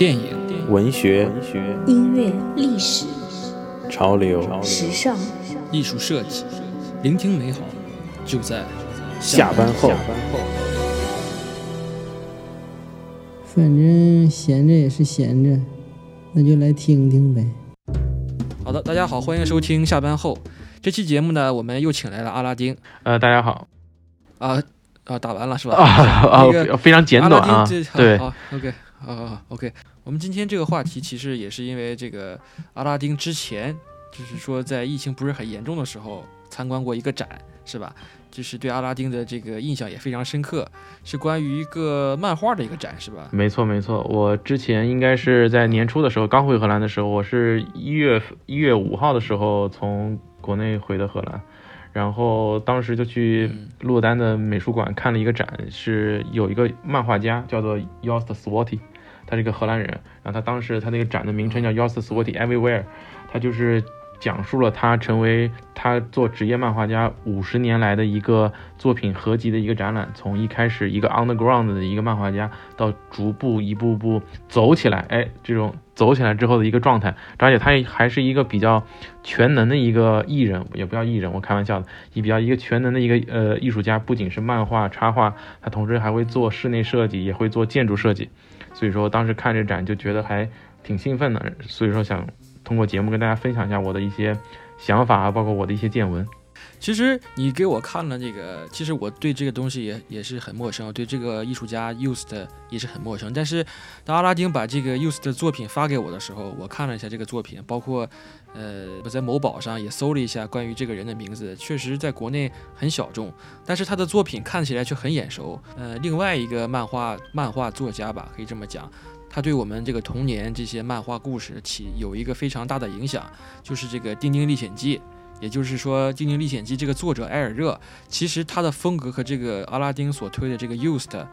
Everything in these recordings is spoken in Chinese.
电影、文学、音乐、历史、潮流、时尚、艺术设计，聆听美好，就在下班后。反正闲着也是闲着，那就来听听呗。好的，大家好，欢迎收听下班后这期节目呢，我们又请来了阿拉丁呃，大家好啊啊，打完了是吧？啊啊那个，非常简短啊对，OK，好好好，OK。我们今天这个话题其实也是因为这个阿拉丁之前就是说在疫情不是很严重的时候参观过一个展，是吧？就是对阿拉丁的这个印象也非常深刻，是关于一个漫画的一个展，是吧？没错没错。我之前应该是在年初的时候刚回荷兰的时候，我是一月一月五号的时候从国内回的荷兰，然后当时就去嗯。洛丹的美术馆看了一个展，是有一个漫画家叫做 Yost Swati，他是一个荷兰人，然后他当时他那个展的名称叫 Yost Swati Everywhere，他就是讲述了他成为他做职业漫画家五十年来的一个作品合集的一个展览，从一开始一个 underground 的一个漫画家，到逐步一步步走起来，哎，这种走起来之后的一个状态，而且他还是一个比较全能的一个艺人，也不叫艺人，我开玩笑的，也比较一个全能的一个呃艺术家，不仅是漫画插画，他同时还会做室内设计，也会做建筑设计，所以说当时看这展就觉得还挺兴奋的，所以说想通过节目跟大家分享一下我的一些想法啊，包括我的一些见闻。其实你给我看了这个，其实我对这个东西也也是很陌生，对这个艺术家 Used 也是很陌生。但是当阿拉丁把这个 Used 的作品发给我的时候，我看了一下这个作品，包括呃我在某宝上也搜了一下关于这个人的名字，确实在国内很小众，但是他的作品看起来却很眼熟。呃，另外一个漫画漫画作家吧，可以这么讲。它对我们这个童年这些漫画故事起有一个非常大的影响，就是这个《丁丁历险记》，也就是说，《丁丁历险记》这个作者埃尔热，其实他的风格和这个阿拉丁所推的这个 Used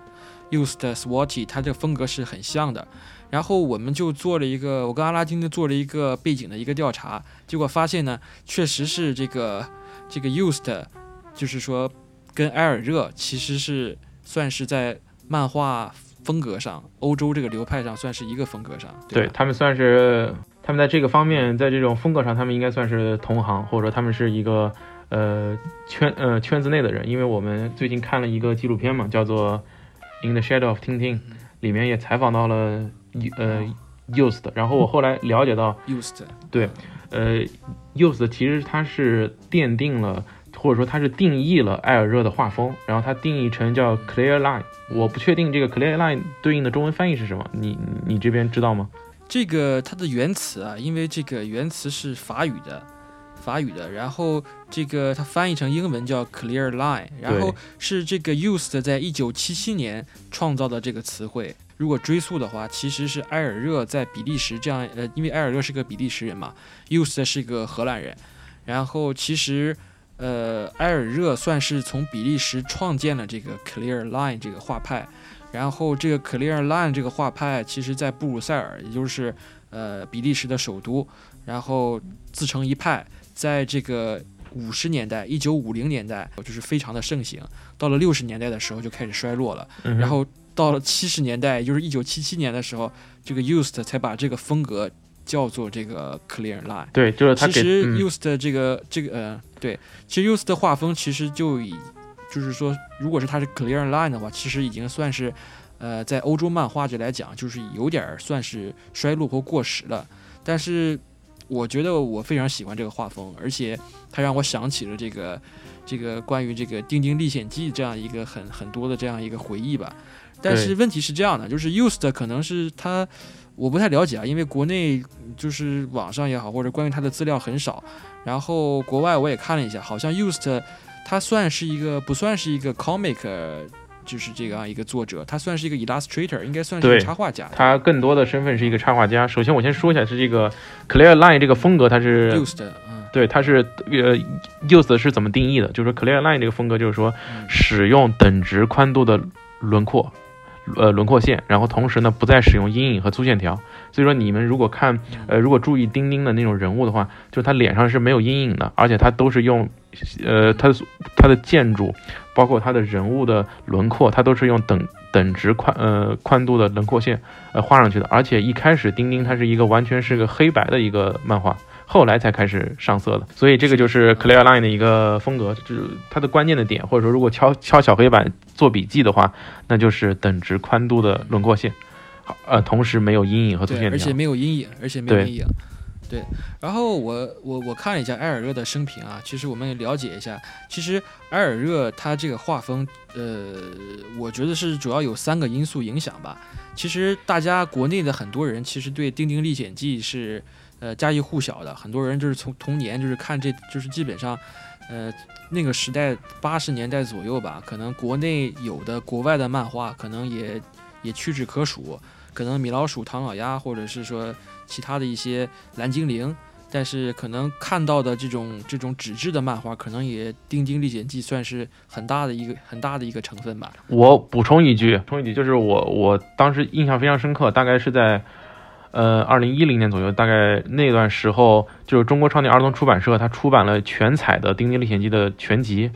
Used Swati，他这个风格是很像的。然后我们就做了一个，我跟阿拉丁呢做了一个背景的一个调查，结果发现呢，确实是这个这个 Used，就是说跟埃尔热其实是算是在漫画风格上，欧洲这个流派上算是一个风格上，吧？对他们算是，他们在这个方面，在这种风格上，他们应该算是同行，或者说他们是一个呃圈呃圈子内的人。因为我们最近看了一个纪录片嘛，叫做《In the Shadow of Tintin》，里面也采访到了呃 Used，然后我后来了解到，Used 呃 Used 其实它是奠定了。或者说，它是定义了埃尔热的画风，然后它定义成叫 clear line。我不确定这个 clear line 对应的中文翻译是什么，你你这边知道吗？这个它的原词啊，因为这个原词是法语的，法语的，然后这个它翻译成英文叫 clear line，然后是这个 used 在一九七七年创造的这个词汇。如果追溯的话，其实是埃尔热在比利时这样，呃，因为埃尔热是个比利时人嘛，used 是个荷兰人，然后其实。呃，埃尔热算是从比利时创建了这个 Clear Line 这个画派，然后这个 Clear Line 这个画派，其实在布鲁塞尔，也就是呃比利时的首都，然后自成一派，在这个五十年代，一九五零年代就是非常的盛行，到了六十年代的时候就开始衰落了，嗯、然后到了七十年代，也就是一九七七年的时候，这个 Used 才把这个风格。叫做这个 clear line，对，就是他其实嗯 used 的这个、这个呃，对，其实 used 的画风其实就以，就是说，如果是它是 clear line 的话，其实已经算是，呃，在欧洲漫画界来讲，就是有点儿算是衰落或过时了。但是我觉得我非常喜欢这个画风，而且它让我想起了这个这个关于这个《丁丁历险记》这样一个很很多的这样一个回忆吧。但是问题是这样的，就是 used 可能是它。我不太了解啊，因为国内就是网上也好，或者关于他的资料很少。然后国外我也看了一下，好像 Used 他算是一个不算是一个 comic，就是这样一个作者，他算是一个 illustrator，应该算是一个插画家。他更多的身份是一个插画家。首先我先说一下，是这个 Clear Line 这个风格，它是 Used，嗯，对，它是呃 Used 是怎么定义的？就是说 Clear Line 这个风格，就是说使用等值宽度的轮廓。呃轮廓线，然后同时呢不再使用阴影和粗线条。所以说你们如果看呃如果注意丁丁的那种人物的话，就是他脸上是没有阴影的，而且他都是用呃他的他的建筑，包括他的人物的轮廓，他都是用等等值宽呃宽度的轮廓线呃画上去的。而且一开始丁丁它是一个完全是个黑白的一个漫画。后来才开始上色的，所以这个就是 Clear Line 的一个风格，就是它的关键的点，或者说如果敲敲小黑板做笔记的话，那就是等值宽度的轮廓线，呃，同时没有阴影和粗线条，而且没有阴影，而且没有阴影。对，然后我我我看了一下埃尔热的生平啊，其实我们了解一下，其实埃尔热他这个画风，呃，我觉得是主要有三个因素影响吧。其实大家国内的很多人其实对《丁丁历险记》是。呃，家喻户晓的，很多人就是从童年就是看这，就是基本上，呃，那个时代八十年代左右吧，可能国内有的、国外的漫画可能也也屈指可数，可能米老鼠、唐老鸭，或者是说其他的一些蓝精灵，但是可能看到的这种这种纸质的漫画，可能也《丁丁历险记》算是很大的一个很大的一个成分吧。我补充一句，补充一句，就是我我当时印象非常深刻，大概是在。呃，二零一零年左右，大概那段时候，就是中国少年儿童出版社，它出版了全彩的《丁丁历险记》的全集。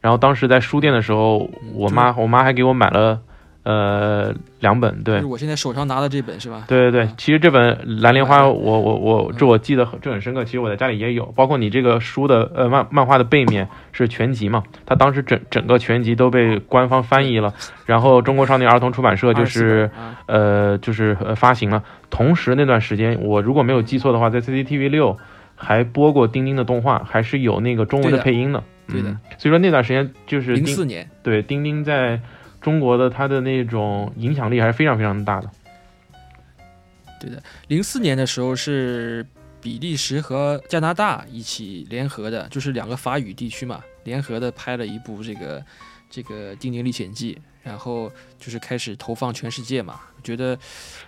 然后当时在书店的时候，我妈我妈还给我买了。呃，两本对，就是我现在手上拿的这本是吧？对对对，其实这本《蓝莲花》，我我我这我记得很这很深刻。其实我在家里也有，包括你这个书的呃漫漫画的背面是全集嘛？它当时整整个全集都被官方翻译了，然后中国少年儿童出版社就是呃就是发行了。同时那段时间，我如果没有记错的话，在 CCTV 六还播过丁丁的动画，还是有那个中文的配音的。对的，所以说那段时间就是零四年，对丁丁在。中国的它的那种影响力还是非常非常大的。对的，零四年的时候是比利时和加拿大一起联合的，就是两个法语地区嘛，联合的拍了一部这个这个《丁丁历险记》，然后就是开始投放全世界嘛。我觉得《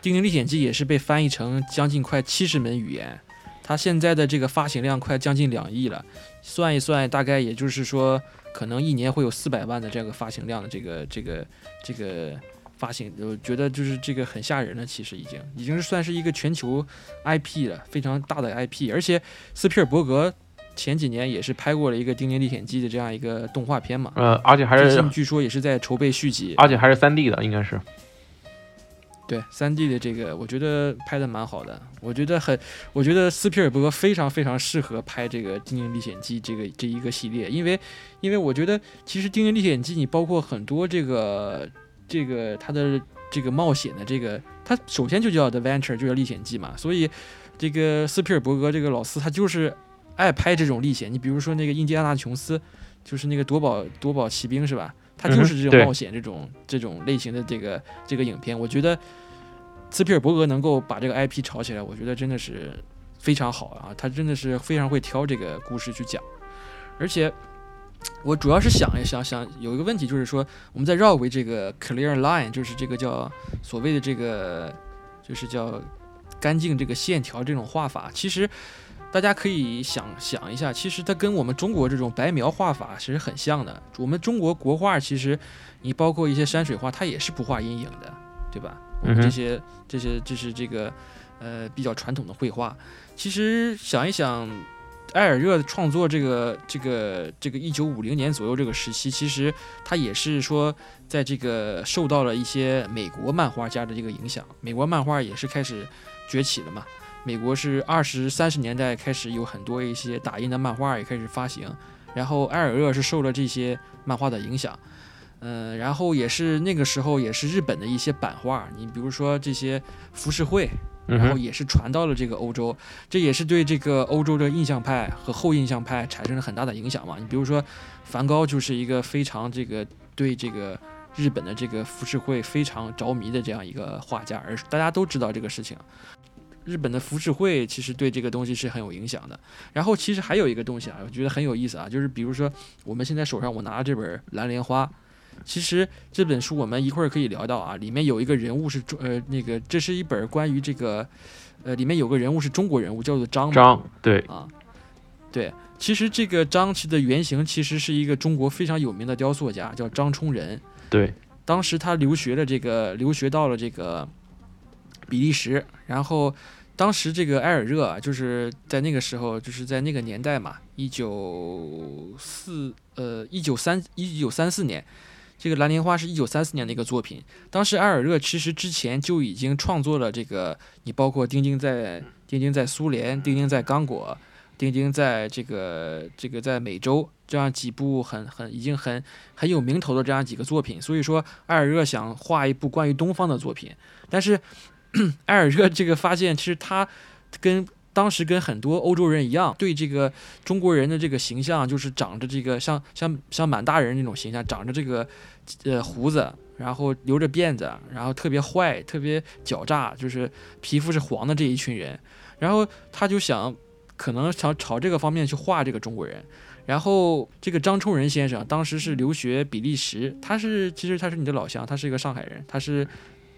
丁丁历险记》也是被翻译成将近快七十门语言，它现在的这个发行量快将近两亿了，算一算，大概也就是说。可能一年会有四百万的这个发行量的这个这个这个发行，我觉得就是这个很吓人了。其实已经已经是算是一个全球 IP 了，非常大的 IP。而且斯皮尔伯格前几年也是拍过了一个《丁丁历险记》的这样一个动画片嘛。呃，而且还是据说也是在筹备续集，而且还是三 D 的，应该是。对三 D 的这个，我觉得拍的蛮好的。我觉得很，我觉得斯皮尔伯格非常非常适合拍这个《精灵历险记》这个这一个系列，因为，因为我觉得其实《精灵历险记》你包括很多这个这个它的这个冒险的这个，它首先就叫 Adventure，就叫历险记嘛。所以这个斯皮尔伯格这个老斯他就是爱拍这种历险。你比如说那个印第安纳琼斯，就是那个夺宝夺宝奇兵是吧？他就是这种冒险这种这种类型的这个这个影片，我觉得斯皮尔伯格能够把这个 IP 炒起来，我觉得真的是非常好啊！他真的是非常会挑这个故事去讲，而且我主要是想一想想有一个问题，就是说我们在绕回这个 clear line，就是这个叫所谓的这个就是叫干净这个线条这种画法，其实。大家可以想想一下，其实它跟我们中国这种白描画法其实很像的。我们中国国画其实，你包括一些山水画，它也是不画阴影的，对吧？我们这些这些这是这个呃比较传统的绘画。其实想一想，埃尔热创作这个这个这个一九五零年左右这个时期，其实他也是说在这个受到了一些美国漫画家的这个影响，美国漫画也是开始崛起了嘛。美国是二十三十年代开始有很多一些打印的漫画也开始发行，然后埃尔热是受了这些漫画的影响，嗯，然后也是那个时候也是日本的一些版画，你比如说这些浮世绘，然后也是传到了这个欧洲，这也是对这个欧洲的印象派和后印象派产生了很大的影响嘛。你比如说梵高就是一个非常这个对这个日本的这个浮世绘非常着迷的这样一个画家，而大家都知道这个事情。日本的浮世绘其实对这个东西是很有影响的。然后其实还有一个东西啊，我觉得很有意思啊，就是比如说我们现在手上我拿这本《蓝莲花》，其实这本书我们一会儿可以聊到啊，里面有一个人物是中呃那个这是一本关于这个呃里面有个人物是中国人物叫做张张对。啊对，其实这个张其的原型其实是一个中国非常有名的雕塑家叫张冲仁。对。当时他留学了这个留学到了这个比利时，然后当时这个埃尔热啊，就是在那个时候，就是在那个年代嘛，一九四呃一九三一九三四年，这个蓝莲花是一九三四年的一个作品。当时埃尔热其实之前就已经创作了这个，你包括丁丁在丁丁在苏联，丁丁在刚果，丁丁在这个这个在美洲这样几部很很已经很很有名头的这样几个作品。所以说，埃尔热想画一部关于东方的作品，但是 埃尔热这个发现，其实他跟当时跟很多欧洲人一样，对这个中国人的这个形象，就是长着这个像像像满大人那种形象，长着这个呃胡子，然后留着辫子，然后特别坏、特别狡诈，就是皮肤是黄的这一群人。然后他就想，可能想朝这个方面去画这个中国人。然后这个张冲仁先生当时是留学比利时，他是其实他是你的老乡，他是一个上海人，他是。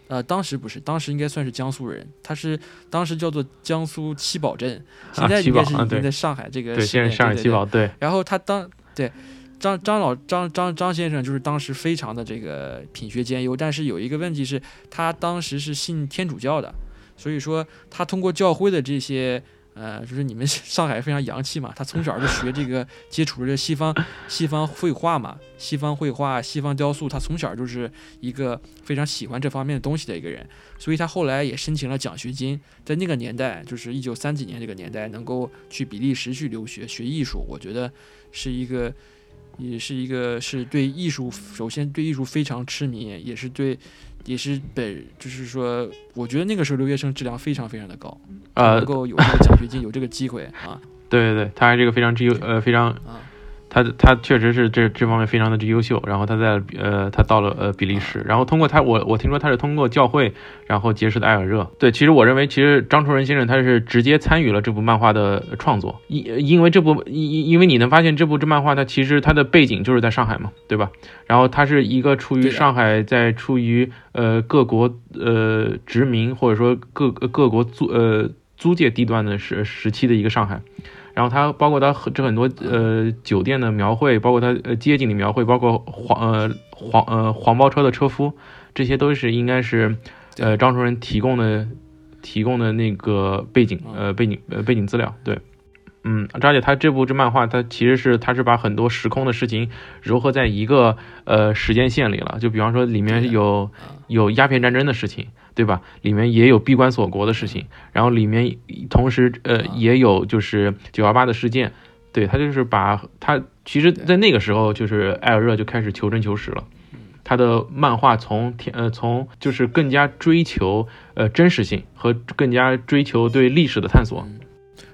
呃，当时不是，当时应该算是江苏人，他是当时叫做江苏七宝镇，现在应该是已经在上海这个对，现在上海七宝对。然后他当对张张老张张张先生就是当时非常的这个品学兼优，但是有一个问题是，他当时是信天主教的，所以说他通过教会的这些。呃，就是你们上海非常洋气嘛，他从小就学这个，接触这西方西方绘画嘛，西方绘画、西方雕塑，他从小就是一个非常喜欢这方面的东西的一个人，所以他后来也申请了奖学金，在那个年代，就是一九三几年这个年代，能够去比利时去留学学艺术，我觉得是一个，也是一个是对艺术，首先对艺术非常痴迷，也是对。也是本，就是说，我觉得那个时候留学生质量非常非常的高，呃，能够有这个奖学金，有这个机会啊。对对对，他还是一个非常之优，呃，非常。他他确实是这这方面非常的之优秀，然后他在呃他到了呃比利时，然后通过他我我听说他是通过教会然后结识的埃尔热。对，其实我认为其实张崇仁先生他是直接参与了这部漫画的创作，因因为这部因因为你能发现这部这漫画它其实它的背景就是在上海嘛，对吧？然后它是一个出于上海在出于呃各国呃殖民或者说各各国租呃租界地段的时时期的一个上海。然后它包括它这很多呃酒店的描绘，包括它呃街景的描绘，包括黄呃黄呃黄包车的车夫，这些都是应该是呃张崇仁提供的提供的那个背景呃背景呃背景资料。对，嗯，而且他这部这漫画，它其实是他是把很多时空的事情糅合在一个呃时间线里了。就比方说里面有有鸦片战争的事情。对吧？里面也有闭关锁国的事情，然后里面同时呃也有就是九幺八的事件，对他就是把他其实，在那个时候就是艾尔热就开始求真求实了，他的漫画从天呃从就是更加追求呃真实性和更加追求对历史的探索，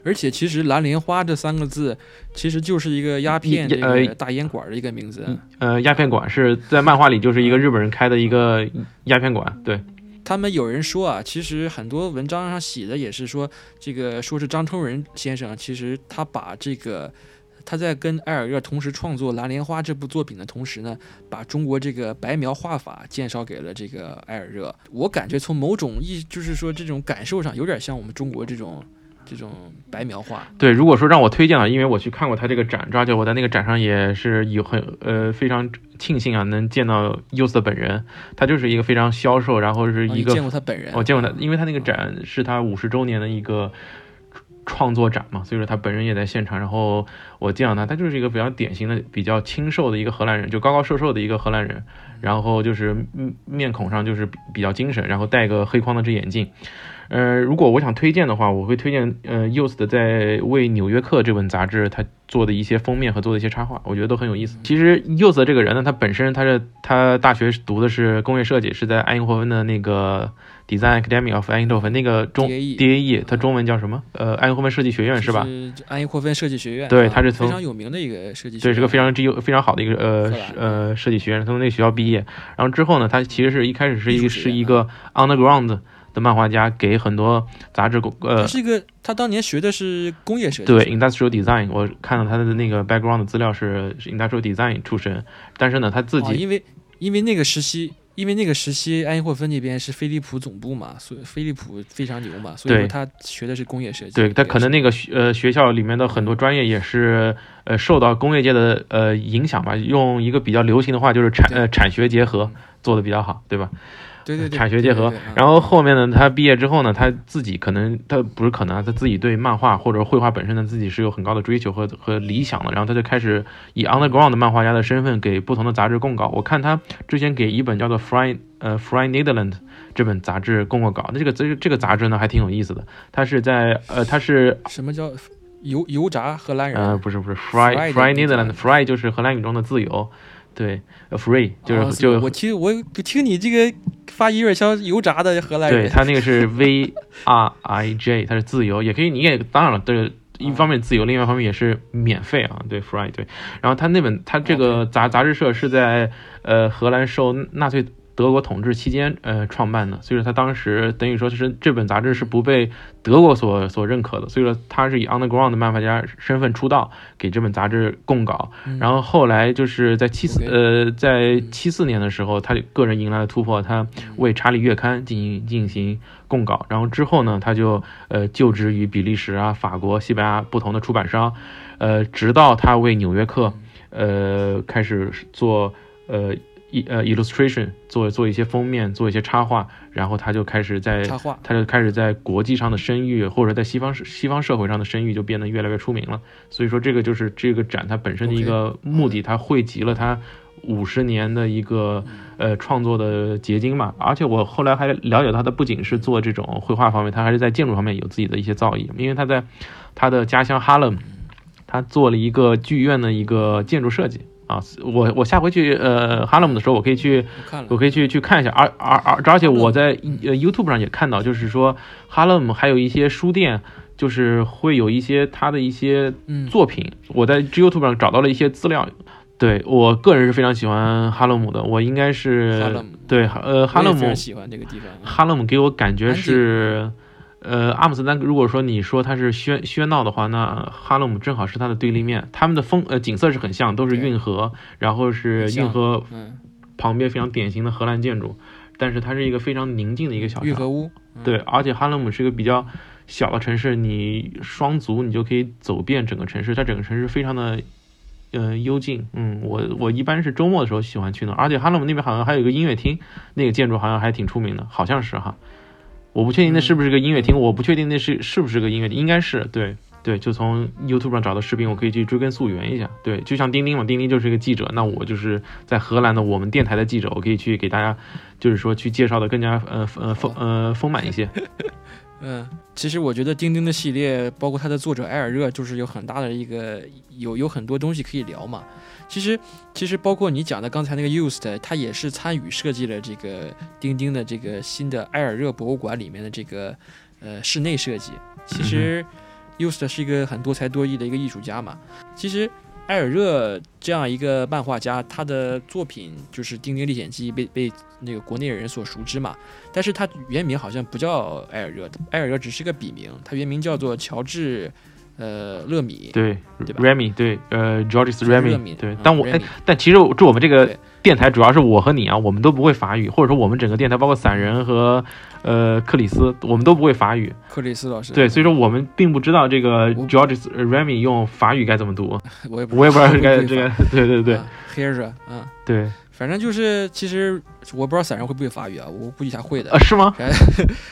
而且其实蓝莲花这三个字其实就是一个鸦片呃大烟馆的一个名字，呃鸦片馆是在漫画里就是一个日本人开的一个鸦片馆，对。他们有人说啊，其实很多文章上写的也是说，这个说是张冲仁先生，其实他把这个他在跟艾尔热同时创作《蓝莲花》这部作品的同时呢，把中国这个白描画法介绍给了这个艾尔热。我感觉从某种意，就是说这种感受上，有点像我们中国这种。这种白描画，对，如果说让我推荐了，因为我去看过他这个展，而且我在那个展上也是有很呃非常庆幸啊，能见到 Use 本人，他就是一个非常消瘦，然后是一个见过他本人，我见过他，因为他那个展是他五十周年的一个创作展嘛，所以说他本人也在现场，然后我见到他，他就是一个比较典型的、比较清瘦的一个荷兰人，就高高瘦瘦的一个荷兰人，然后就是面孔上就是比较精神，然后戴个黑框的这眼镜。呃，如果我想推荐的话，我会推荐呃 u s 的在为《纽约客》这本杂志他做的一些封面和做的一些插画，我觉得都很有意思。其实 s 这个人呢，他本身他是他大学读的是工业设计，是在爱因霍芬的那个 Design Academy of Eindhoven 那个中 DAE，他中文叫什么？呃，爱因霍芬设计学院是吧？爱因霍芬设计学院。对，他是从非常有名的一个设计。对，是个非常之优、非常好的一个呃呃设计学院，从那个学校毕业。然后之后呢，他其实是一开始是一个是一个 Underground。的漫画家给很多杂志呃，他是一个，他当年学的是工业设计，对，industrial design。我看到他的那个 background 的资料是 industrial design 出身，但是呢，他自己因为因为那个时期，因为那个时期爱因霍芬那边是飞利浦总部嘛，所以飞利浦非常牛嘛，所以说他学的是工业设计。对，他可能那那个学呃学校里面的很多专业也是呃受到工业界的呃影响吧，用一个比较流行的话就是产呃产学结合做的比较好，对吧？对对对产学结合。然后后面呢，他毕业之后呢，他自己可能他不是可能啊，他自己对漫画或者绘画本身呢，自己是有很高的追求和和理想的。然后他就开始以 underground 的漫画家的身份给不同的杂志供稿。我看他之前给一本叫做 Fry 呃 Fry Netherland 这本杂志供过稿。那这个这这个杂志呢还挺有意思的，它是在呃它是什么叫油油炸荷兰人？呃不是不是 Fry Fry Fry 的那个 Netherland Fry 就是荷兰语中的自由，对呃 Free 就是、哦就我听我听你这个发音有点像油炸的荷兰人对人。他那个是 V R I J，它是自由，也可以，你也当然了，这个一方面自由，另外一方面也是免费啊，对，free 对。然后他那本他这个杂杂志社是在呃荷兰受纳粹德国统治期间呃创办的，所以说他当时等于说是这本杂志是不被德国所所认可的，所以说他是以 underground 的漫画家身份出道，给这本杂志供稿。嗯。然后后来就是在七四呃在七四年的时候，他个人迎来了突破，他嗯为《查理月刊》进行进行供稿，然后之后呢，他就呃就职于比利时啊、法国、西班牙不同的出版商，呃，直到他为《纽约客》呃开始做呃一呃 illustration 做做一些封面，做一些插画，然后他就开始在插画他就开始在国际上的声誉，或者在西方西方社会上的声誉就变得越来越出名了。所以说，这个就是这个展它本身的一个目的，它汇集了它五十年的一个呃创作的结晶嘛。而且我后来还了解到，他不仅是做这种绘画方面，他还是在建筑方面有自己的一些造诣，因为他在他的家乡哈勒姆，他做了一个剧院的一个建筑设计。啊，我我下回去呃哈勒姆的时候，我可以去我我可以去去看一下，而而而而且我在呃 YouTube 上也看到，就是说哈勒姆还有一些书店，就是会有一些他的一些嗯。作品，我在 YouTube 上找到了一些资料。对我个人是非常喜欢哈勒姆的，我应该是哈对呃哈勒姆喜欢这个地方。哈勒姆给我感觉是，呃，阿姆斯特丹。如果说你说它是喧喧闹的话，那哈勒姆正好是它的对立面。他们的风呃景色是很像，都是运河，然后是运河嗯，旁边非常典型的荷兰建筑，但是它是一个非常宁静的一个小城。玉河屋。嗯对，而且哈勒姆是一个比较小的城市，你双足你就可以走遍整个城市，它整个城市非常的。呃，幽静，嗯，我我一般是周末的时候喜欢去那，而且哈勒姆那边好像还有一个音乐厅，那个建筑好像还挺出名的，好像是哈，我不确定那是不是个音乐厅，我不确定那是是不是个音乐厅，应该是，对对，就从 YouTube 上找到视频，我可以去追根溯源一下，对，就像钉钉嘛，钉钉就是一个记者，那我就是在荷兰的我们电台的记者，我可以去给大家，就是说去介绍的更加呃呃丰呃丰满一些，嗯，其实我觉得钉钉的系列，包括它的作者埃尔热，就是有很大的一个有有很多东西可以聊嘛。其实其实包括你讲的刚才那个 Used，他也是参与设计了这个钉钉的这个新的埃尔热博物馆里面的这个呃室内设计。其实 Used 是一个很多才多艺的一个艺术家嘛。其实埃尔热这样一个漫画家，他的作品就是《钉钉历险记》被被那个国内人所熟知嘛。但是他原名好像不叫埃尔热，埃尔热只是个笔名，他原名叫做乔治，呃，勒米。对对吧，Remy，对，呃，Georges Remy，对嗯，但我哎但其实就我们这个电台主要是我和你啊，我们都不会法语，或者说我们整个电台包括散人和呃克里斯，我们都不会法语。克里斯老师。对，所以说我们并不知道这个 Georges Remy 用法语该怎么读，我也不我也不知道会该会这个，对对对啊黑热，嗯，对，反正就是其实我不知道散人会不会法语啊，我估计他会的啊，。是吗？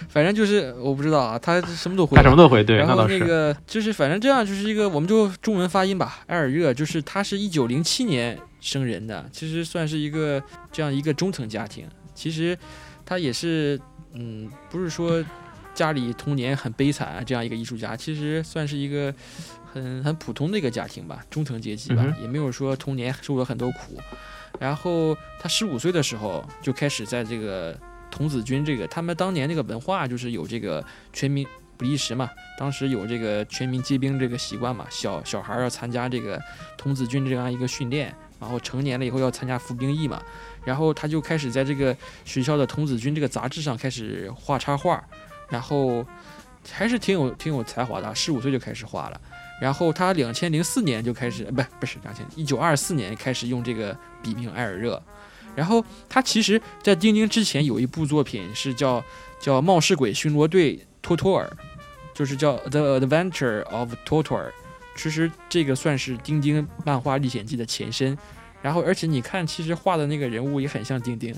反正就是我不知道啊，他什么都会。他什么都会，对，然后那个就是反正这样就是一个，我们就中文发音吧。埃尔热就是他是一九零七年生人的，其实算是一个这样一个中层家庭。其实他也是嗯，不是说家里童年很悲惨啊这样一个艺术家，其实算是一个很很普通的一个家庭吧，中层阶级吧，嗯也没有说童年受了很多苦。然后他十五岁的时候就开始在这个童子军这个，他们当年这个文化就是有这个全民比利时嘛，当时有这个全民皆兵这个习惯嘛，小小孩要参加这个童子军这样一个训练，然后成年了以后要参加服兵役嘛，然后他就开始在这个学校的童子军这个杂志上开始画插画，然后还是挺有挺有才华的，十五岁就开始画了。然后他两千零四年就开始，呃不不是两千一九二四年开始用这个笔名艾尔热，然后他其实，在丁丁之前有一部作品是叫叫《冒失鬼巡逻队托托尔》，就是叫《The Adventure of Totor》。其实这个算是丁丁漫画历险记的前身。然后，而且你看，其实画的那个人物也很像丁丁。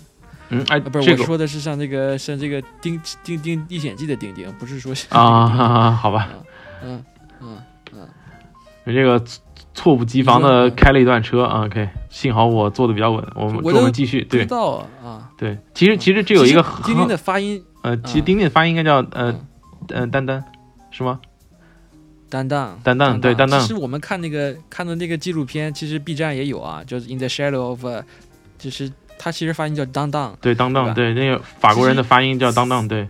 嗯，不是，这个我说的是像那个像这个丁丁丁历险记的丁丁，不是说啊，好吧，嗯嗯嗯，这个猝猝不及防的开了一段车啊，OK，幸好我坐的比较稳，我们我们继续，不知对道啊啊。对，其实其实这有一个很钉钉的发音，呃，其实嗯钉钉的发音应该叫呃嗯。呃丹丹是吗？担当，担当对担当其实我们看那个看的那个纪录片，其实 B 站也有啊，就是 In the Shadow of，呃就是它其实发音叫当当对，当当，对对，那个法国人的发音叫当当，对，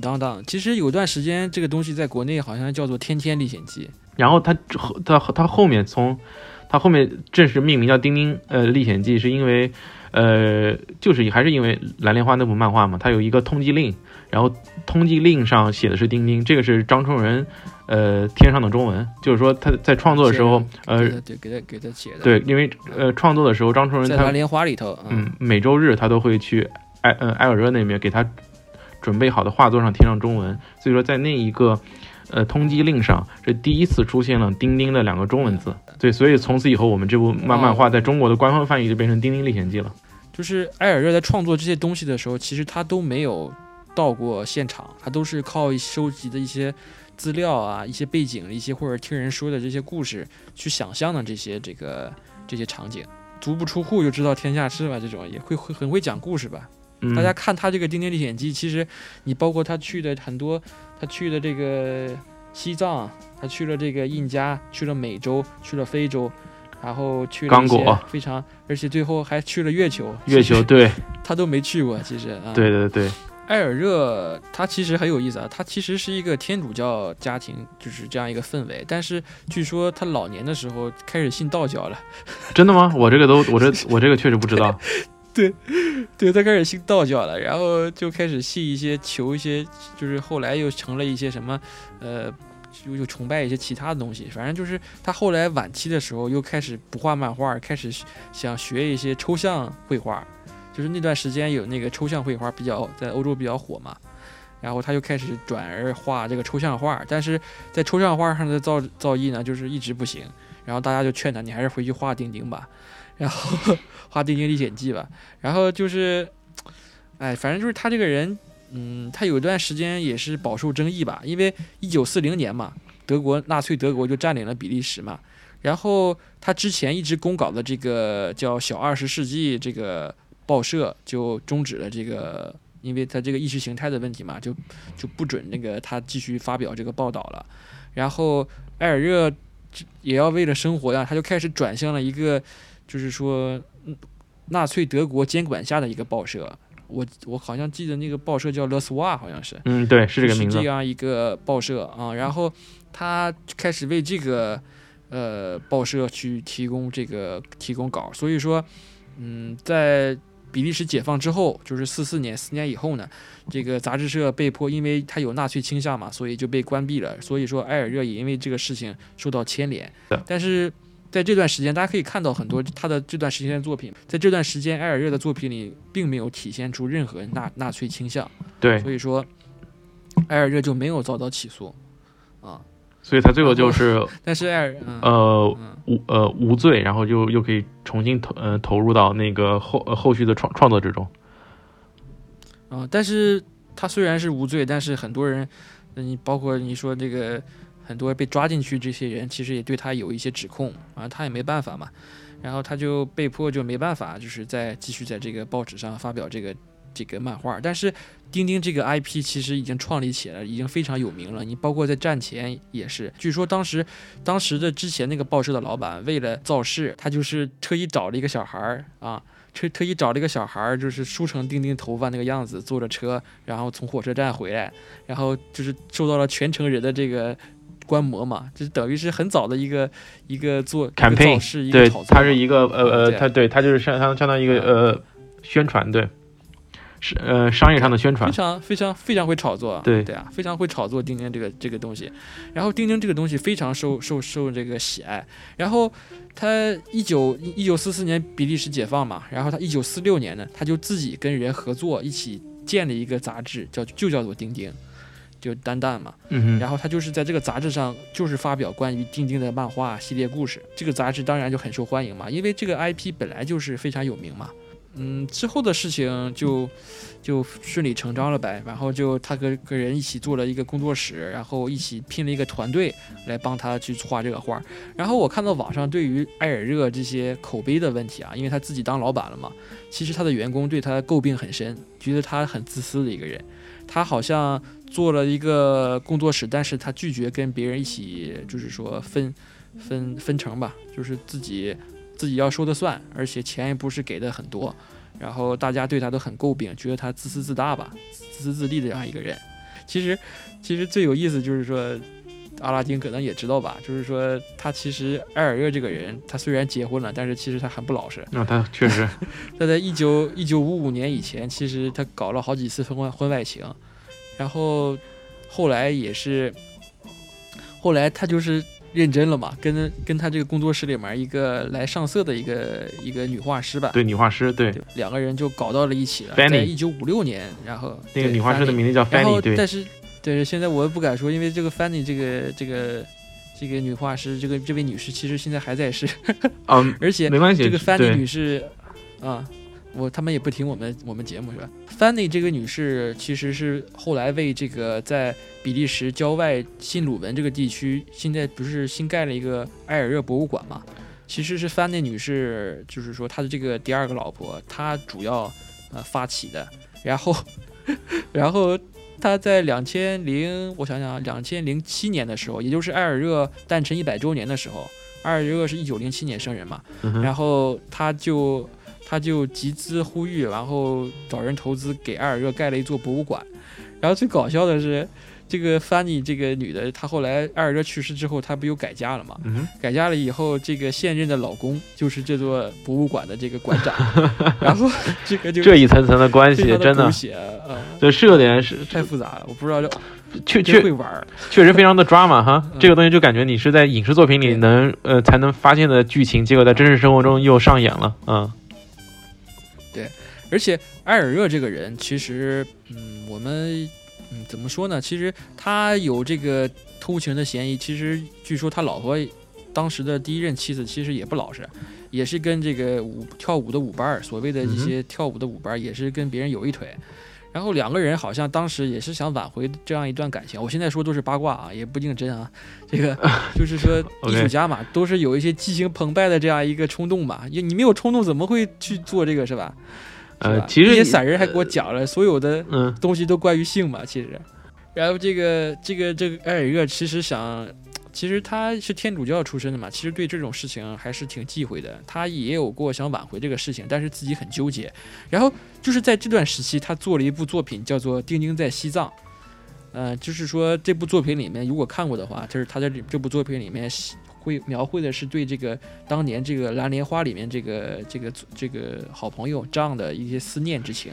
当当。其实有段时间这个东西在国内好像叫做《天天历险记》，然后他之后他他后面从他后面正式命名叫《丁丁呃历险记》，是因为呃就是还是因为蓝莲花那部漫画嘛，它有一个通缉令，然后通缉令上写的是丁丁，这个是张冲仁呃添上的中文，就是说他在创作的时候呃对给他给他写的，，对，因为呃创作的时候张冲仁他在蓝莲花里头，嗯，每周日他都会去埃嗯埃尔热那边给他准备好的画作上贴上中文，所以说在那一个呃通缉令上这第一次出现了“钉钉”的两个中文字。对，所以从此以后我们这部漫漫画在中国的官方翻译就变成《丁丁历险记》了。就是埃尔热在创作这些东西的时候，其实他都没有到过现场，他都是靠收集的一些资料啊、一些背景、一些或者听人说的这些故事去想象的这些这个这些场景。足不出户就知道天下事吧，这种也会会很会讲故事吧。嗯，大家看他这个《丁丁历险记》，其实你包括他去的很多，他去了这个西藏，他去了这个印加，去了美洲，去了非洲，然后去了一些刚果非常，而且最后还去了月球。月球，对 他都没去过，其实啊。对对对，艾尔热他其实很有意思啊，他其实是一个天主教家庭，就是这样一个氛围。但是据说他老年的时候开始信道教了，真的吗？我这个都我这我这个确实不知道。对 对他开始信道教了，然后就开始信一些求一些，就是后来又成了一些什么，呃，又又崇拜一些其他的东西。反正就是他后来晚期的时候又开始不画漫画，开始想学一些抽象绘画，就是那段时间有那个抽象绘画比较在欧洲比较火嘛。然后他就开始转而画这个抽象画，但是在抽象画上的造造诣呢，就是一直不行。然后大家就劝他，你还是回去画钉钉吧，然后画《钉钉历险记》吧。然后就是，哎，反正就是他这个人，嗯，他有一段时间也是饱受争议吧，因为一九四零年嘛，德国纳粹德国就占领了比利时嘛。然后他之前一直公稿的这个叫《小二十世纪》这个报社就终止了这个，因为他这个意识形态的问题嘛，就就不准那个他继续发表这个报道了。然后埃尔热也要为了生活呀，他就开始转向了一个，就是说，嗯纳粹德国监管下的一个报社。我我好像记得那个报社叫勒斯瓦，好像是。嗯，对，是这个名字是这。样一个报社啊，然后他开始为这个呃报社去提供这个提供稿，所以说，嗯，在比利时解放之后，就是四四年四年以后呢，这个杂志社被迫，因为它有纳粹倾向嘛，所以就被关闭了。所以说，埃尔热也因为这个事情受到牵连。但是在这段时间，大家可以看到很多他的这段时间的作品，在这段时间，埃尔热的作品里并没有体现出任何纳纳粹倾向。对，所以说埃尔热就没有遭到起诉啊。所以他最后就是但是埃尔，嗯、呃嗯无呃无罪，然后又又可以重新投呃投入到那个后呃后续的创创作之中。啊，但是他虽然是无罪，但是很多人，那你包括你说这个很多被抓进去这些人，其实也对他有一些指控啊，他也没办法嘛，然后他就被迫就没办法，就是再继续在这个报纸上发表这个这个漫画。但是钉钉这个 IP 其实已经创立起来，已经非常有名了。你包括在战前也是，据说当时当时的之前那个报社的老板为了造势，他就是特意找了一个小孩儿啊。特特意找了一个小孩儿，就是梳成钉钉头发那个样子，坐着车，然后从火车站回来，然后就是受到了全城人的这个观摩嘛，这等于是很早的一个一个做一个 Campaign，造势，一个对炒，作嘛。它是一个呃呃，它对它就是相相相当于一个呃宣传，对，是呃商业上的宣传非。常非常非常会炒作，对对啊，非常会炒作钉钉这个这个东西。然后钉钉这个东西非常受受受这个喜爱。然后他一九一九四四年比利时解放嘛，然后他一九四六年呢，他就自己跟人合作一起建了一个杂志，叫就叫做钉钉，就单蛋嘛。嗯，然后他就是在这个杂志上，就是发表关于丁丁的漫画系列故事。这个杂志当然就很受欢迎嘛，因为这个 IP 本来就是非常有名嘛。嗯，之后的事情就就顺理成章了呗。然后就他跟跟人一起做了一个工作室，然后一起拼了一个团队来帮他去画这个画。然后我看到网上对于艾尔热这些口碑的问题啊，因为他自己当老板了嘛，其实他的员工对他诟病很深，觉得他很自私的一个人。他好像做了一个工作室，但是他拒绝跟别人一起，就是说分分分成吧，就是自己自己要说的算，而且钱也不是给的很多，然后大家对他都很诟病，觉得他自私自大吧，自私自利的这样一个人。其实其实最有意思就是说。阿拉丁可能也知道吧，就是说他其实埃尔热这个人，他虽然结婚了，但是其实他很不老实。那、他确实，他在一九一九五五年以前，其实他搞了好几次婚外婚外情，然后后来也是，后来他就是认真了嘛，跟跟他这个工作室里面一个来上色的一个一个女画师吧，对女画师，对对，两个人就搞到了一起了。Fanny 在一九五六年，然后对那个女画师的名字叫然后 Fanny，对但是对现在我也不敢说，因为这个 Fanny 这个这个这个女画师，这个这位女士其实现在还在世，嗯，而且没关系，这个 Fanny 女士，啊，我他们也不听我们我们节目是吧？Fanny 这个女士其实是后来为这个在比利时郊外新鲁文这个地区，现在不是新盖了一个埃尔热博物馆嘛？其实是 Fanny 女士，就是说她的这个第二个老婆，她主要呃发起的，然后 然后。她在两千零，我想想，两千零七年的时候，也就是埃尔热诞辰一百周年的时候，埃尔热是一九零七年生人嘛，嗯然后他就他就集资呼吁，然后找人投资给埃尔热盖了一座博物馆。然后最搞笑的是，这个 Fanny 这个女的，她后来埃尔热去世之后，她不又改嫁了嘛？嗯，改嫁了以后，这个现任的老公就是这座博物馆的这个馆长，然后这个就这一层层的关系真的。这是有点是太复杂了，我不知道这确真会玩。确实非常的 drama 哈，嗯。这个东西就感觉你是在影视作品里能呃才能发现的剧情，结果在真实生活中又上演了，嗯而且埃尔热这个人，其实，嗯，我们，嗯，怎么说呢？其实他有这个偷情的嫌疑。其实据说他老婆当时的第一任妻子其实也不老实，也是跟这个舞跳舞的舞伴儿，所谓的嗯这些跳舞的舞伴儿，也是跟别人有一腿。然后两个人好像当时也是想挽回这样一段感情。我现在说都是八卦啊，也不一定真啊。这个就是说，艺术家嘛，都是有一些激情澎湃的这样一个冲动嘛。你你没有冲动，怎么会去做这个是吧？呃其实你那些散人还给我讲了所有的嗯东西都关于性嘛，其实。然后这个这个这个艾尔热其实想，其实他是天主教出身的嘛，其实对这种事情还是挺忌讳的。他也有过想挽回这个事情，但是自己很纠结。然后就是在这段时期，他做了一部作品叫做《丁丁在西藏》。呃，就是说这部作品里面，如果看过的话，就是他在这这部作品里面会描绘的是对这个当年这个蓝莲花里面这个这个这个好朋友这样的一些思念之情。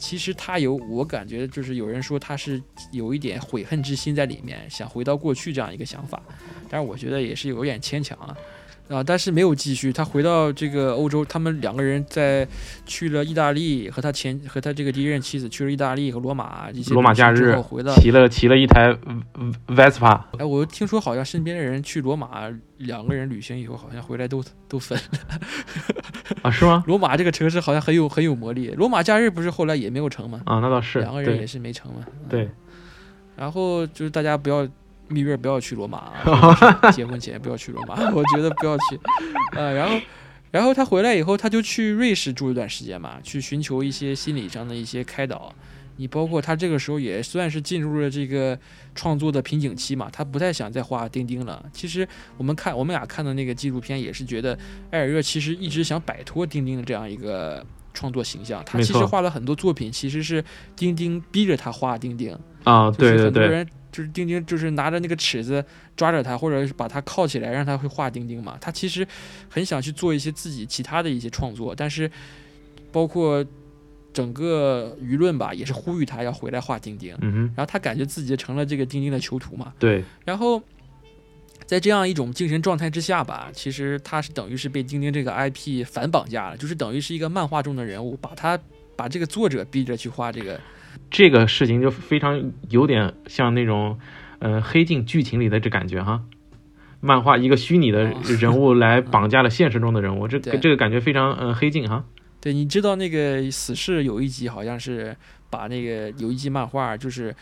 其实他有，我感觉就是有人说他是有一点悔恨之心在里面，想回到过去这样一个想法，但是我觉得也是有点牵强啊。啊，但是没有继续。他回到这个欧洲，他们两个人在去了意大利，和他前和他这个第一任妻子去了意大利和罗马一些罗马假日回到骑了骑了一台 Vespa，哎，我听说好像身边的人去罗马，两个人旅行以后，好像回来都都分了。啊是吗？罗马这个城市好像很有很有魔力。罗马假日不是后来也没有成吗？啊，那倒是，两个人也是没成嘛。嗯对。然后就是大家不要蜜月不要去罗马啊，结婚前不要去罗马，我觉得不要去。呃，然后然后他回来以后，他就去瑞士住一段时间嘛，去寻求一些心理上的一些开导。你包括他这个时候也算是进入了这个创作的瓶颈期嘛，他不太想再画钉钉了。其实我们看我们俩看的那个纪录片也是觉得艾尔热其实一直想摆脱钉钉的这样一个创作形象。他其实画了很多作品，其实是钉钉逼着他画钉钉。啊，对对，很多人就是钉钉，就是拿着那个尺子抓着他，或者是把他铐起来，让他会画钉钉嘛。他其实很想去做一些自己其他的一些创作，但是包括整个舆论吧也是呼吁他要回来画钉钉，嗯哼，然后他感觉自己成了这个钉钉的囚徒嘛，对，然后。在这样一种精神状态之下吧，其实他是等于是被钉钉这个 IP 反绑架了，就是等于是一个漫画中的人物，把他把这个作者逼着去画这个这个事情就非常有点像那种，呃，黑镜剧情里的这感觉哈。漫画一个虚拟的哦人物来绑架了现实中的人物，这 这个感觉非常呃黑镜哈。对，你知道那个死侍有一集好像是把那个有一集漫画就是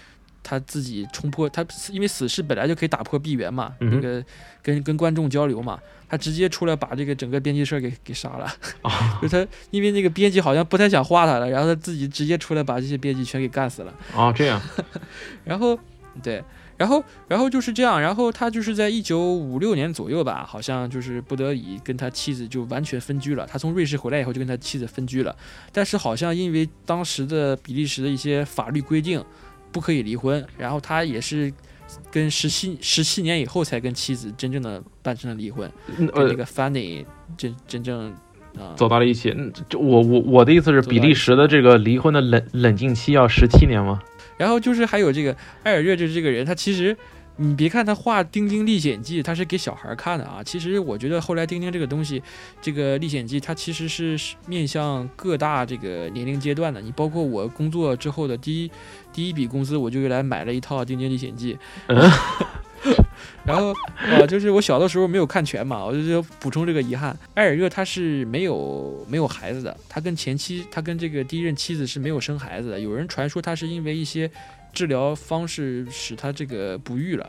他自己冲破他，因为死侍本来就可以打破闭源嘛，嗯那个跟跟观众交流嘛，他直接出来把这个整个编辑社给给杀了。哦 就他因为那个编辑好像不太想画他了，然后他自己直接出来把这些编辑全给干死了。啊，这样，然后对，然后然后就是这样，然后他就是在一九五六年左右吧，好像就是不得已跟他妻子就完全分居了。他从瑞士回来以后就跟他妻子分居了，但是好像因为当时的比利时的一些法律规定不可以离婚，然后他也是跟十七十七年以后才跟妻子真正的办成了离婚，跟那个 Fanny 真真正啊、走到了一起。嗯，这我我我的意思是，比利时的这个离婚的冷冷静期要十七年吗？然后就是还有这个艾尔热，就是这个人，他其实你别看他画《丁丁历险记》，他是给小孩看的啊。其实我觉得后来丁丁这个东西，这个历险记，它其实是面向各大这个年龄阶段的。你包括我工作之后的第一第一笔工资，我就来买了一套《丁丁历险记》。然后啊，就是我小的时候没有看全嘛，我就就补充这个遗憾。艾尔热他是没有没有孩子的，他跟前妻，他跟这个第一任妻子是没有生孩子的。有人传说他是因为一些治疗方式使他这个不育了，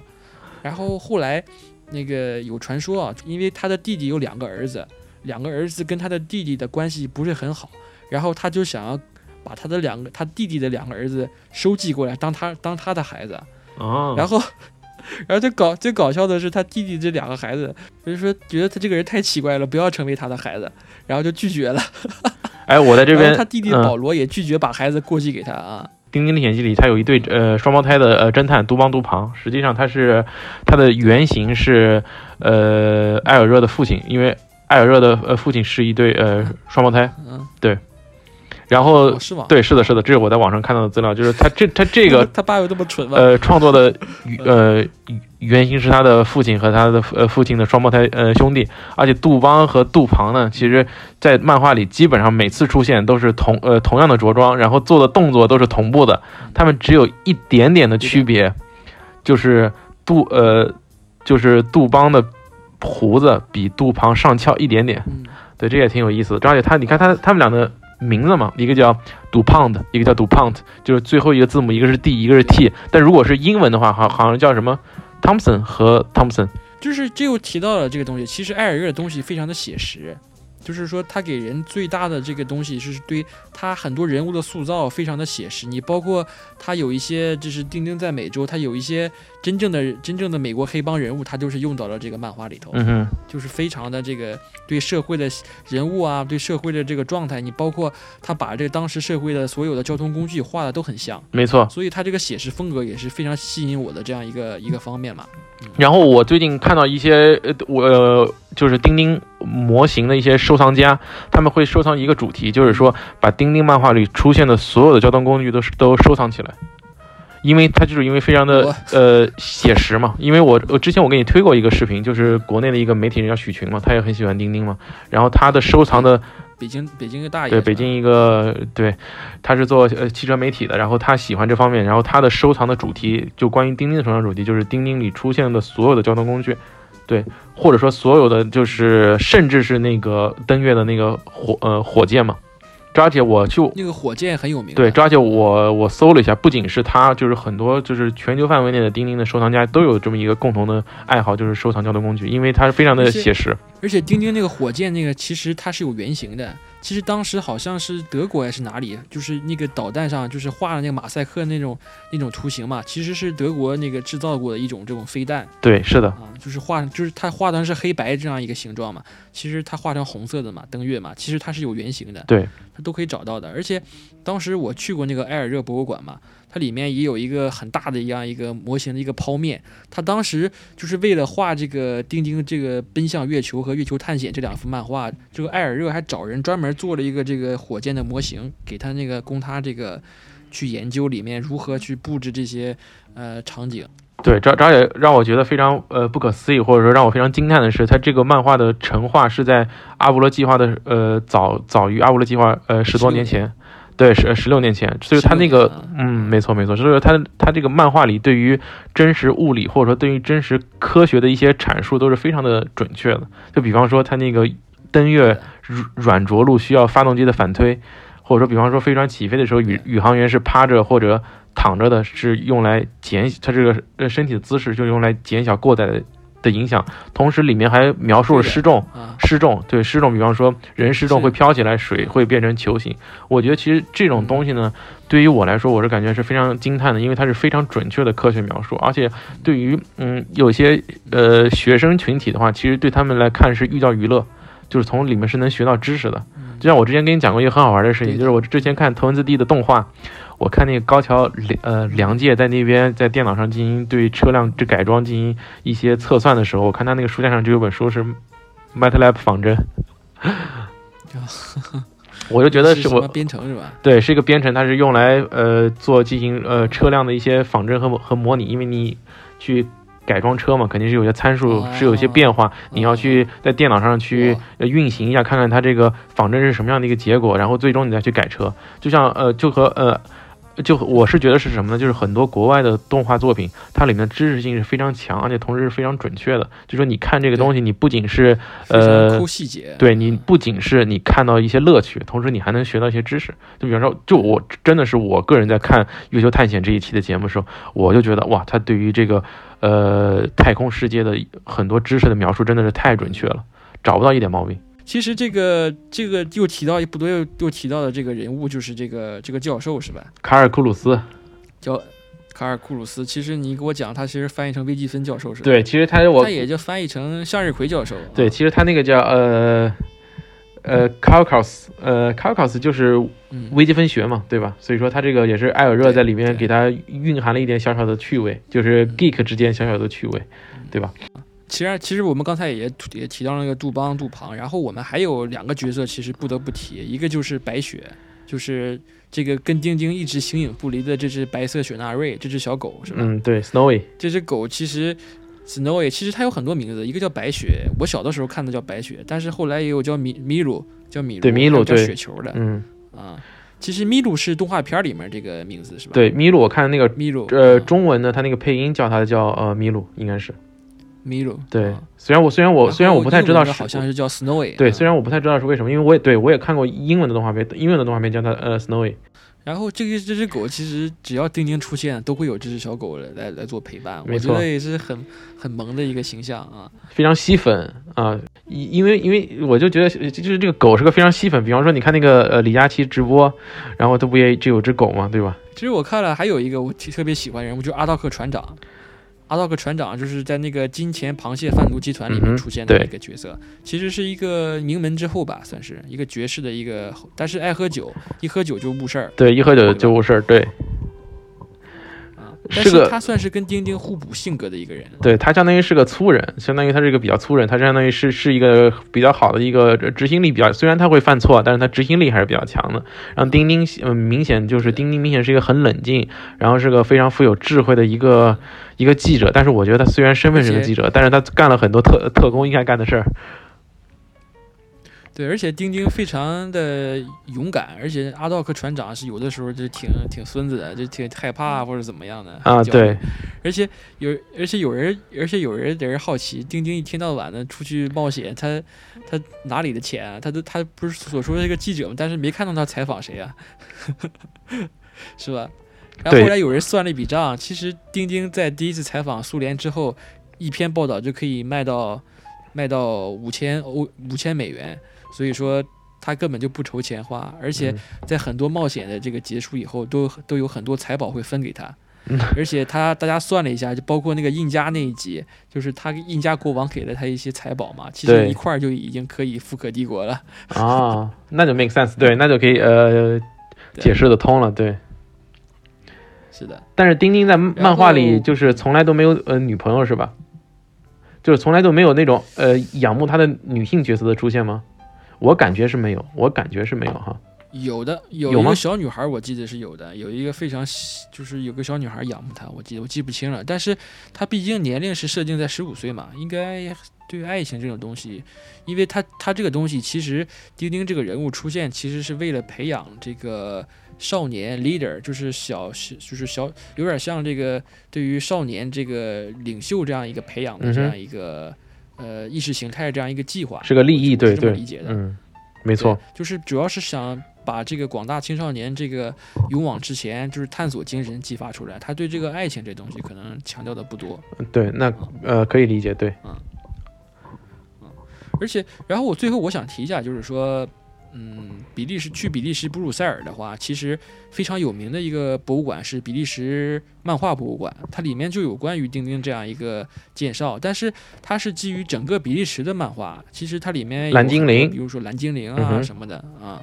然后后来那个有传说啊，因为他的弟弟有两个儿子，两个儿子跟他的弟弟的关系不是很好，然后他就想要把他的两个他弟弟的两个儿子收寄过来当他当他的孩子，哦，然后，然后最搞最搞笑的是，他弟弟这两个孩子，就是说觉得他这个人太奇怪了，不要成为他的孩子，然后就拒绝了。哎，我在这边他弟弟嗯保罗也拒绝把孩子过继给他啊。《丁丁历险记》里，他有一对呃双胞胎的呃侦探杜邦杜庞，实际上他是他的原型是呃艾尔热的父亲，因为艾尔热的呃父亲是一对呃双胞胎，嗯，然后哦是吗？对，是的，是的，这是我在网上看到的资料，就是他这他这个 他爸有这么蠢吗？呃创作的 呃原型是他的父亲和他的呃父亲的双胞胎呃兄弟，而且杜邦和杜庞呢，其实在漫画里基本上每次出现都是同呃同样的着装，然后做的动作都是同步的，他们只有一点点的区别，就是杜呃就是杜邦的胡子比杜庞上翘一点点，嗯，对，这也挺有意思的。而且他，你看他他们俩的名字嘛，一个叫 Dupont，一个叫 Dupont，就是最后一个字母一个是 D，一个是 T。但如果是英文的话，好好像叫什么 Thompson 和 Thompson。就是这又提到了这个东西。其实艾尔热的东西非常的写实，就是说他给人最大的这个东西是对他很多人物的塑造非常的写实。你包括他有一些就是丁丁在美洲，他有一些真正的真正的美国黑帮人物，他就是用到了这个漫画里头。嗯哼，就是非常的这个对社会的人物啊，对社会的这个状态，你包括他把这个当时社会的所有的交通工具画的都很像，没错。所以他这个写实风格也是非常吸引我的这样一个一个方面嘛。然后我最近看到一些呃，我、呃就是钉钉模型的一些收藏家，他们会收藏一个主题，就是说把钉钉漫画里出现的所有的交通工具都是都收藏起来。因为它就是因为非常的呃写实嘛，因为我我之前我给你推过一个视频，就是国内的一个媒体人叫许群嘛，他也很喜欢钉钉嘛，然后他的收藏的北京北京一个大爷，对，北京一个对，他是做呃汽车媒体的，然后他喜欢这方面，然后他的收藏的主题就关于钉钉的收藏主题就是钉钉里出现的所有的交通工具，对，或者说所有的就是甚至是那个登月的那个火呃火箭嘛。抓姐，我就那个火箭很有名的。对抓姐，我我搜了一下，不仅是他，就是很多就是全球范围内的钉钉的收藏家都有这么一个共同的爱好，就是收藏交通工具，因为它非常的写实。而且钉钉那个火箭那个其实它是有原型的，其实当时好像是德国还是哪里，就是那个导弹上就是画了那个马赛克那种那种图形嘛，其实是德国那个制造过的一种这种飞弹。对，是的，啊，就是画就是它画的是黑白这样一个形状嘛，其实它画成红色的嘛，登月嘛，其实它是有原型的，对，它都可以找到的。而且当时我去过那个埃尔热博物馆嘛，它里面也有一个很大的一样一个模型的一个剖面。他当时就是为了画这个丁丁这个奔向月球和月球探险这两幅漫画，这个艾尔热还找人专门做了一个这个火箭的模型，给他那个供他这个去研究里面如何去布置这些呃场景。对，这这也让我觉得非常呃不可思议，或者说让我非常惊叹的是，它这个漫画的成画是在阿波罗计划的呃早早于阿波罗计划呃十多年前，对，十十六年前，所以他那个嗯，没错没错，所以说它它这个漫画里对于真实物理或者说对于真实科学的一些阐述都是非常的准确的。就比方说他那个登月软软着陆需要发动机的反推，或者说比方说飞船起飞的时候，宇宇航员是趴着或者躺着的，是用来减它这个呃身体的姿势就是用来减小过载的的影响。同时里面还描述了失重。啊，失重，对失重，比方说人失重会飘起来，水会变成球形。我觉得其实这种东西呢，对于我来说，我是感觉是非常惊叹的，因为它是非常准确的科学描述，而且对于嗯有些呃学生群体的话，其实对他们来看是寓教于乐，就是从里面是能学到知识的。就像我之前跟你讲过一个很好玩的事情，就是我之前看头文字 D 的动画，我看那个高桥良呃梁介在那边在电脑上进行对车辆这改装进行一些测算的时候，我看他那个书架上就有本书是 MATLAB 仿真，我就觉得是我编程是吧？对是一个编程，它是用来呃做进行呃车辆的一些仿真和和模拟，因为你去。改装车嘛，肯定是有些参数哦是有一些变化，你要去在电脑上去运行一下，看看它这个仿真是什么样的一个结果，然后最终你再去改车。就像呃，就和呃，就我是觉得是什么呢？就是很多国外的动画作品，它里面的知识性是非常强，而且同时是非常准确的。就说你看这个东西，你不仅是呃抠细节。对你不仅是你看到一些乐趣，同时你还能学到一些知识。就比方说，就我真的是我个人在看《月球探险》这一期的节目的时候，我就觉得哇，他对于这个呃太空世界的很多知识的描述真的是太准确了，找不到一点毛病。其实这个这个又提到不对，又又提到的这个人物就是这个这个教授是吧？卡尔库鲁斯，叫卡尔库鲁斯。其实你给我讲，他其实翻译成微积分教授是吧？对，，其实他我他也就翻译成向日葵教授。对，啊其实他那个叫呃呃 calculus，呃 calculus 就是嗯，微积分学嘛，对吧？所以说他这个也是艾尔热在里面给他蕴含了一点小小的趣味，就是嗯 geek 之间小小的趣味，对吧？其实其实我们刚才也也提到了那个杜邦、杜庞，然后我们还有两个角色，其实不得不提，一个就是白雪，就是这个跟丁丁一直形影不离的这只白色雪纳瑞，这只小狗是吧？嗯，对，Snowy，这只狗其实 Snowy 其实它有很多名字，一个叫白雪，我小的时候看的叫白雪，但是后来也有叫米米鲁，叫米鲁，对米鲁叫对雪球的嗯，啊。其实米鲁是动画片里面这个名字是吧？，对，米鲁，我看那个米鲁，呃啊中文的它那个配音叫它叫呃米鲁，应该是米鲁，对啊。虽然我虽然我虽然我不太知道是好像是叫 Snowy，对，啊虽然我不太知道是为什么，因为我也对我也看过英文的动画片，英文的动画片叫它呃 Snowy，然后这个这只狗其实只要丁丁出现，都会有这只小狗来来来做陪伴，没错我觉得也是很很萌的一个形象啊。非常吸粉啊，因因为因为我就觉得呃就是这个狗是个非常吸粉，比方说你看那个呃李佳琦直播，然后他不也就有只狗嘛，对吧？其实我看了还有一个我特特别喜欢人物，就是阿道克船长。阿道克船长就是在那个金钱螃蟹贩毒集团里面出现的一个角色，其实是一个名门之后吧，算是一个爵士的一个，但是爱喝酒，一喝酒就误事儿对，一喝酒就误事儿，对啊。但是是个他算是跟丁丁互补性格的一个人。对，他相当于是个粗人，相当于他是一个比较粗人，他相当于是是一个比较好的一个执行力比较，虽然他会犯错，但是他执行力还是比较强的。然后丁丁嗯、明显就是丁丁明显是一个很冷静，然后是个非常富有智慧的一个一个记者，但是我觉得他虽然身份是个记者，但是他干了很多特特工应该干的事儿。对，而且丁丁非常的勇敢，而且阿道克船长是有的时候就挺挺孙子的，就挺害怕或者怎么样的啊，对，而且有，而且有人，而且有人有人好奇，丁丁一天到晚的出去冒险，他他哪里的钱啊？他都他不是所说的这个记者吗？但是没看到他采访谁啊，是吧？然后后来有人算了一笔账，其实丁丁在第一次采访苏联之后，一篇报道就可以卖到卖到五千欧五千美元，所以说他根本就不愁钱花，而且嗯在很多冒险的这个结束以后，都都有很多财宝会分给他。嗯而且他大家算了一下，就包括那个印加那一集，就是他印加国王给了他一些财宝嘛，其实一块儿就已经可以富可敌国了。啊，那就 make sense，对，那就可以呃解释的通了，对。是的，但是丁丁在漫画里就是从来都没有呃女朋友是吧？就是从来都没有那种呃仰慕他的女性角色的出现吗？我感觉是没有，我感觉是没有哈。有的有一个小女孩，我记得是有的，有一个非常就是有个小女孩仰慕他，我记得我记不清了，但是他毕竟年龄是设定在十五岁嘛，应该对于爱情这种东西，因为他他这个东西其实丁丁这个人物出现，其实是为了培养这个少年 leader，就是小就是小有点像这个对于少年这个领袖这样一个培养的这样一个、呃意识形态这样一个计划，是个利益，对对这么理解，的。嗯，没错，，就是主要是想把这个广大青少年这个勇往直前，就是探索精神激发出来。他对这个爱情这东西可能强调的不多，对，那呃可以理解，对，嗯而且，然后我最后我想提一下，就是说，嗯，比利时去比利时布鲁塞尔的话，其实非常有名的一个博物馆是比利时漫画博物馆，它里面就有关于丁丁这样一个介绍，但是它是基于整个比利时的漫画，其实它里面有蓝精灵比如说蓝精灵啊嗯什么的啊。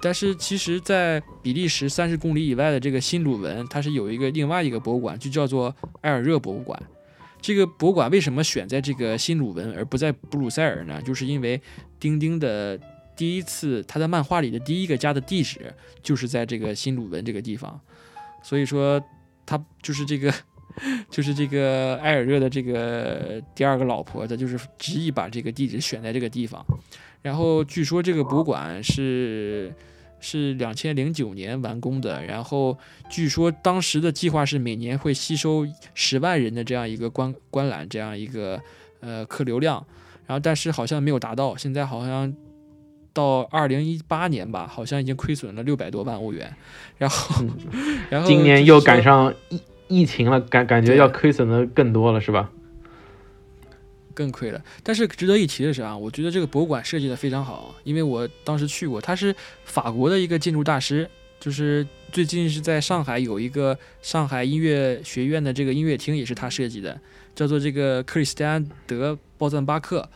但是其实，在比利时三十公里以外的这个新鲁文，它是有一个另外一个博物馆，就叫做埃尔热博物馆。这个博物馆为什么选在这个新鲁文而不在布鲁塞尔呢？就是因为丁丁的第一次他在漫画里的第一个家的地址就是在这个新鲁文这个地方，所以说他就是这个 就是这个埃尔热的这个第二个老婆，她就是执意把这个地址选在这个地方。然后据说这个博物馆是是两千零九年完工的，然后据说当时的计划是每年会吸收十万人的这样一个观观览这样一个呃客流量，然后但是好像没有达到，现在好像到二零一八年吧，好像已经亏损了六百多万欧元，然后、然后今年又赶上疫疫情了，感感觉要亏损的更多了，是吧？更亏了。但是值得一提的是啊，我觉得这个博物馆设计的非常好，因为我当时去过，他是法国的一个建筑大师，就是最近是在上海有一个上海音乐学院的这个音乐厅也是他设计的，叫做这个克里斯蒂安德鲍赞巴克。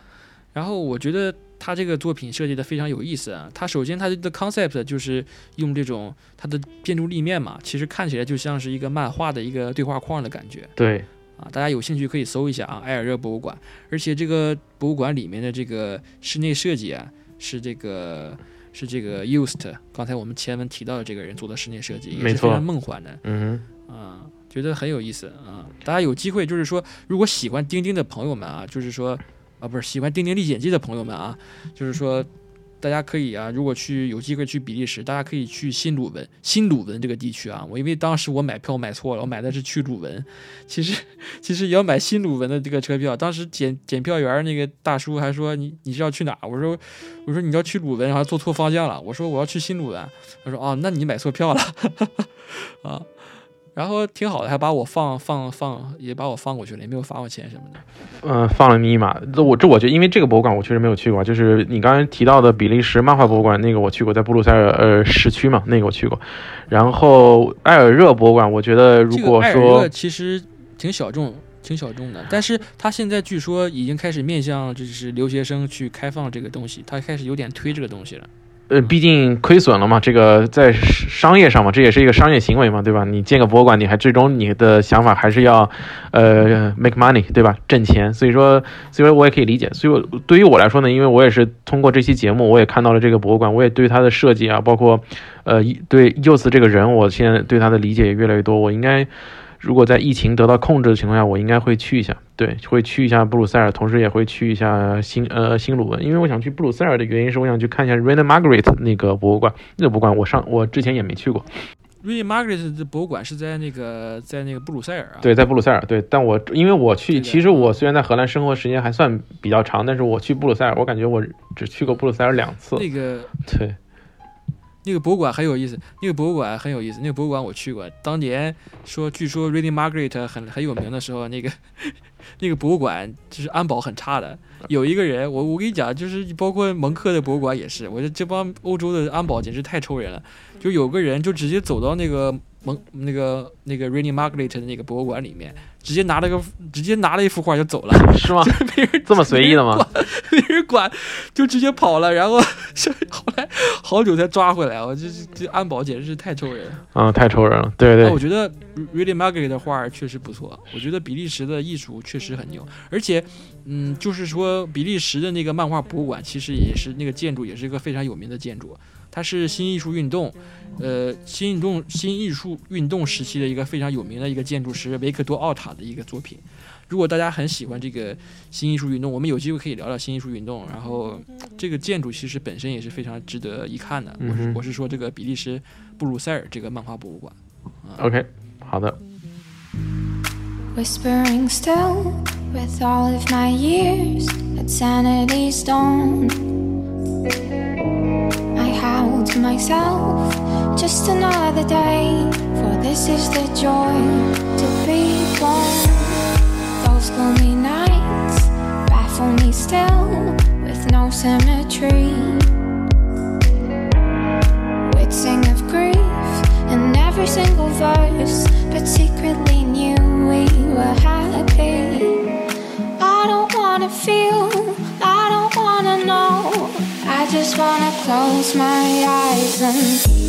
然后我觉得他这个作品设计的非常有意思啊，他首先他的 concept 就是用这种它的建筑立面嘛，其实看起来就像是一个漫画的一个对话框的感觉。对，啊，大家有兴趣可以搜一下啊，埃尔热博物馆。而且这个博物馆里面的这个室内设计啊，是这个是这个 Used，刚才我们前文提到的这个人做的室内设计，也没错是非常梦幻的嗯啊，觉得很有意思啊。大家有机会就是说，如果喜欢钉钉的朋友们啊，就是说啊，不是喜欢《丁丁历险记》的朋友们啊，就是说。大家可以啊，如果去有机会去比利时，大家可以去新鲁文、新鲁文这个地区啊。我因为当时我买票买错了，我买的是去鲁文，其实 其实也要买新鲁文的这个车票。当时检检票员那个大叔还说你你是要去哪？我说我说你要去鲁文，然后坐错方向了。我说我要去新鲁文。他说哦，那你买错票了啊。然后挺好的，还把我放放放，也把我放过去了，也没有罚我钱什么的。嗯、放了密码。这我这我觉得，因为这个博物馆我确实没有去过，就是你刚才提到的比利时漫画博物馆，那个我去过，在布鲁塞尔呃市区嘛，那个我去过。然后埃尔热博物馆，我觉得如果说其实挺小众，挺小众的，但是他现在据说已经开始面向就是留学生去开放这个东西，他开始有点推这个东西了。呃，毕竟亏损了嘛，这个在商业上嘛，这也是一个商业行为嘛，对吧？你建个博物馆，你还最终你的想法还是要，呃，make money，对吧？挣钱。所以说，所以说我也可以理解。所以我对于我来说呢，因为我也是通过这期节目，我也看到了这个博物馆，我也对它的设计啊，包括，呃，对柚子这个人，我现在对他的理解也越来越多。我应该。如果在疫情得到控制的情况下，我应该会去一下，对，会去一下布鲁塞尔，同时也会去一下新呃新鲁文，因为我想去布鲁塞尔的原因是我想去看一下 Reina Margaret 那个博物馆，那个博物馆我上我之前也没去过，瑞丽 Margaret 的博物馆是在那个在那个布鲁塞尔啊。对，在布鲁塞尔，对，但我因为我去，其实我虽然在荷兰生活时间还算比较长，但是我去布鲁塞尔，我感觉我只去过布鲁塞尔两次，那个对，那个博物馆很有意思，那个博物馆很有意思，那个博物馆我去过。当年说，据说 Reading Margaret 很很有名的时候，那个 那个博物馆就是安保很差的。有一个人，我我跟你讲，就是包括蒙克的博物馆也是，我觉得这帮欧洲的安保简直太抽人了。就有个人就直接走到那个蒙那个那个 Rainy Margaret 的那个博物馆里面，直接拿了个直接拿了一幅画就走了，是吗？没人这么随意的吗？没 人管，就直接跑了，然后 后来好久才抓回来，我这这安保简直是太抽人了。啊、太抽人了。对哎，对我，觉得 Really Margaret 的画确实不错，我觉得比利时的艺术确实很牛，而且，嗯，就是说比利时的那个漫画博物馆，其实也是那个建筑也是一个非常有名的建筑，它是新艺术运动，呃，新运动新艺术运动时期的一个非常有名的一个建筑师维克多奥塔的一个作品。如果大家很喜欢这个新艺术运动，我们有机会可以聊聊新艺术运动。然后这个建筑其实本身也是非常值得一看的。我是我是说这个比利时布鲁塞尔这个漫画博物馆。OK，好的。Whispering still with all of my years at sanity's dawn. To myself, just another day, for this is the joy to be born. Those gloomy nights baffle me still with no. Close my eyes and.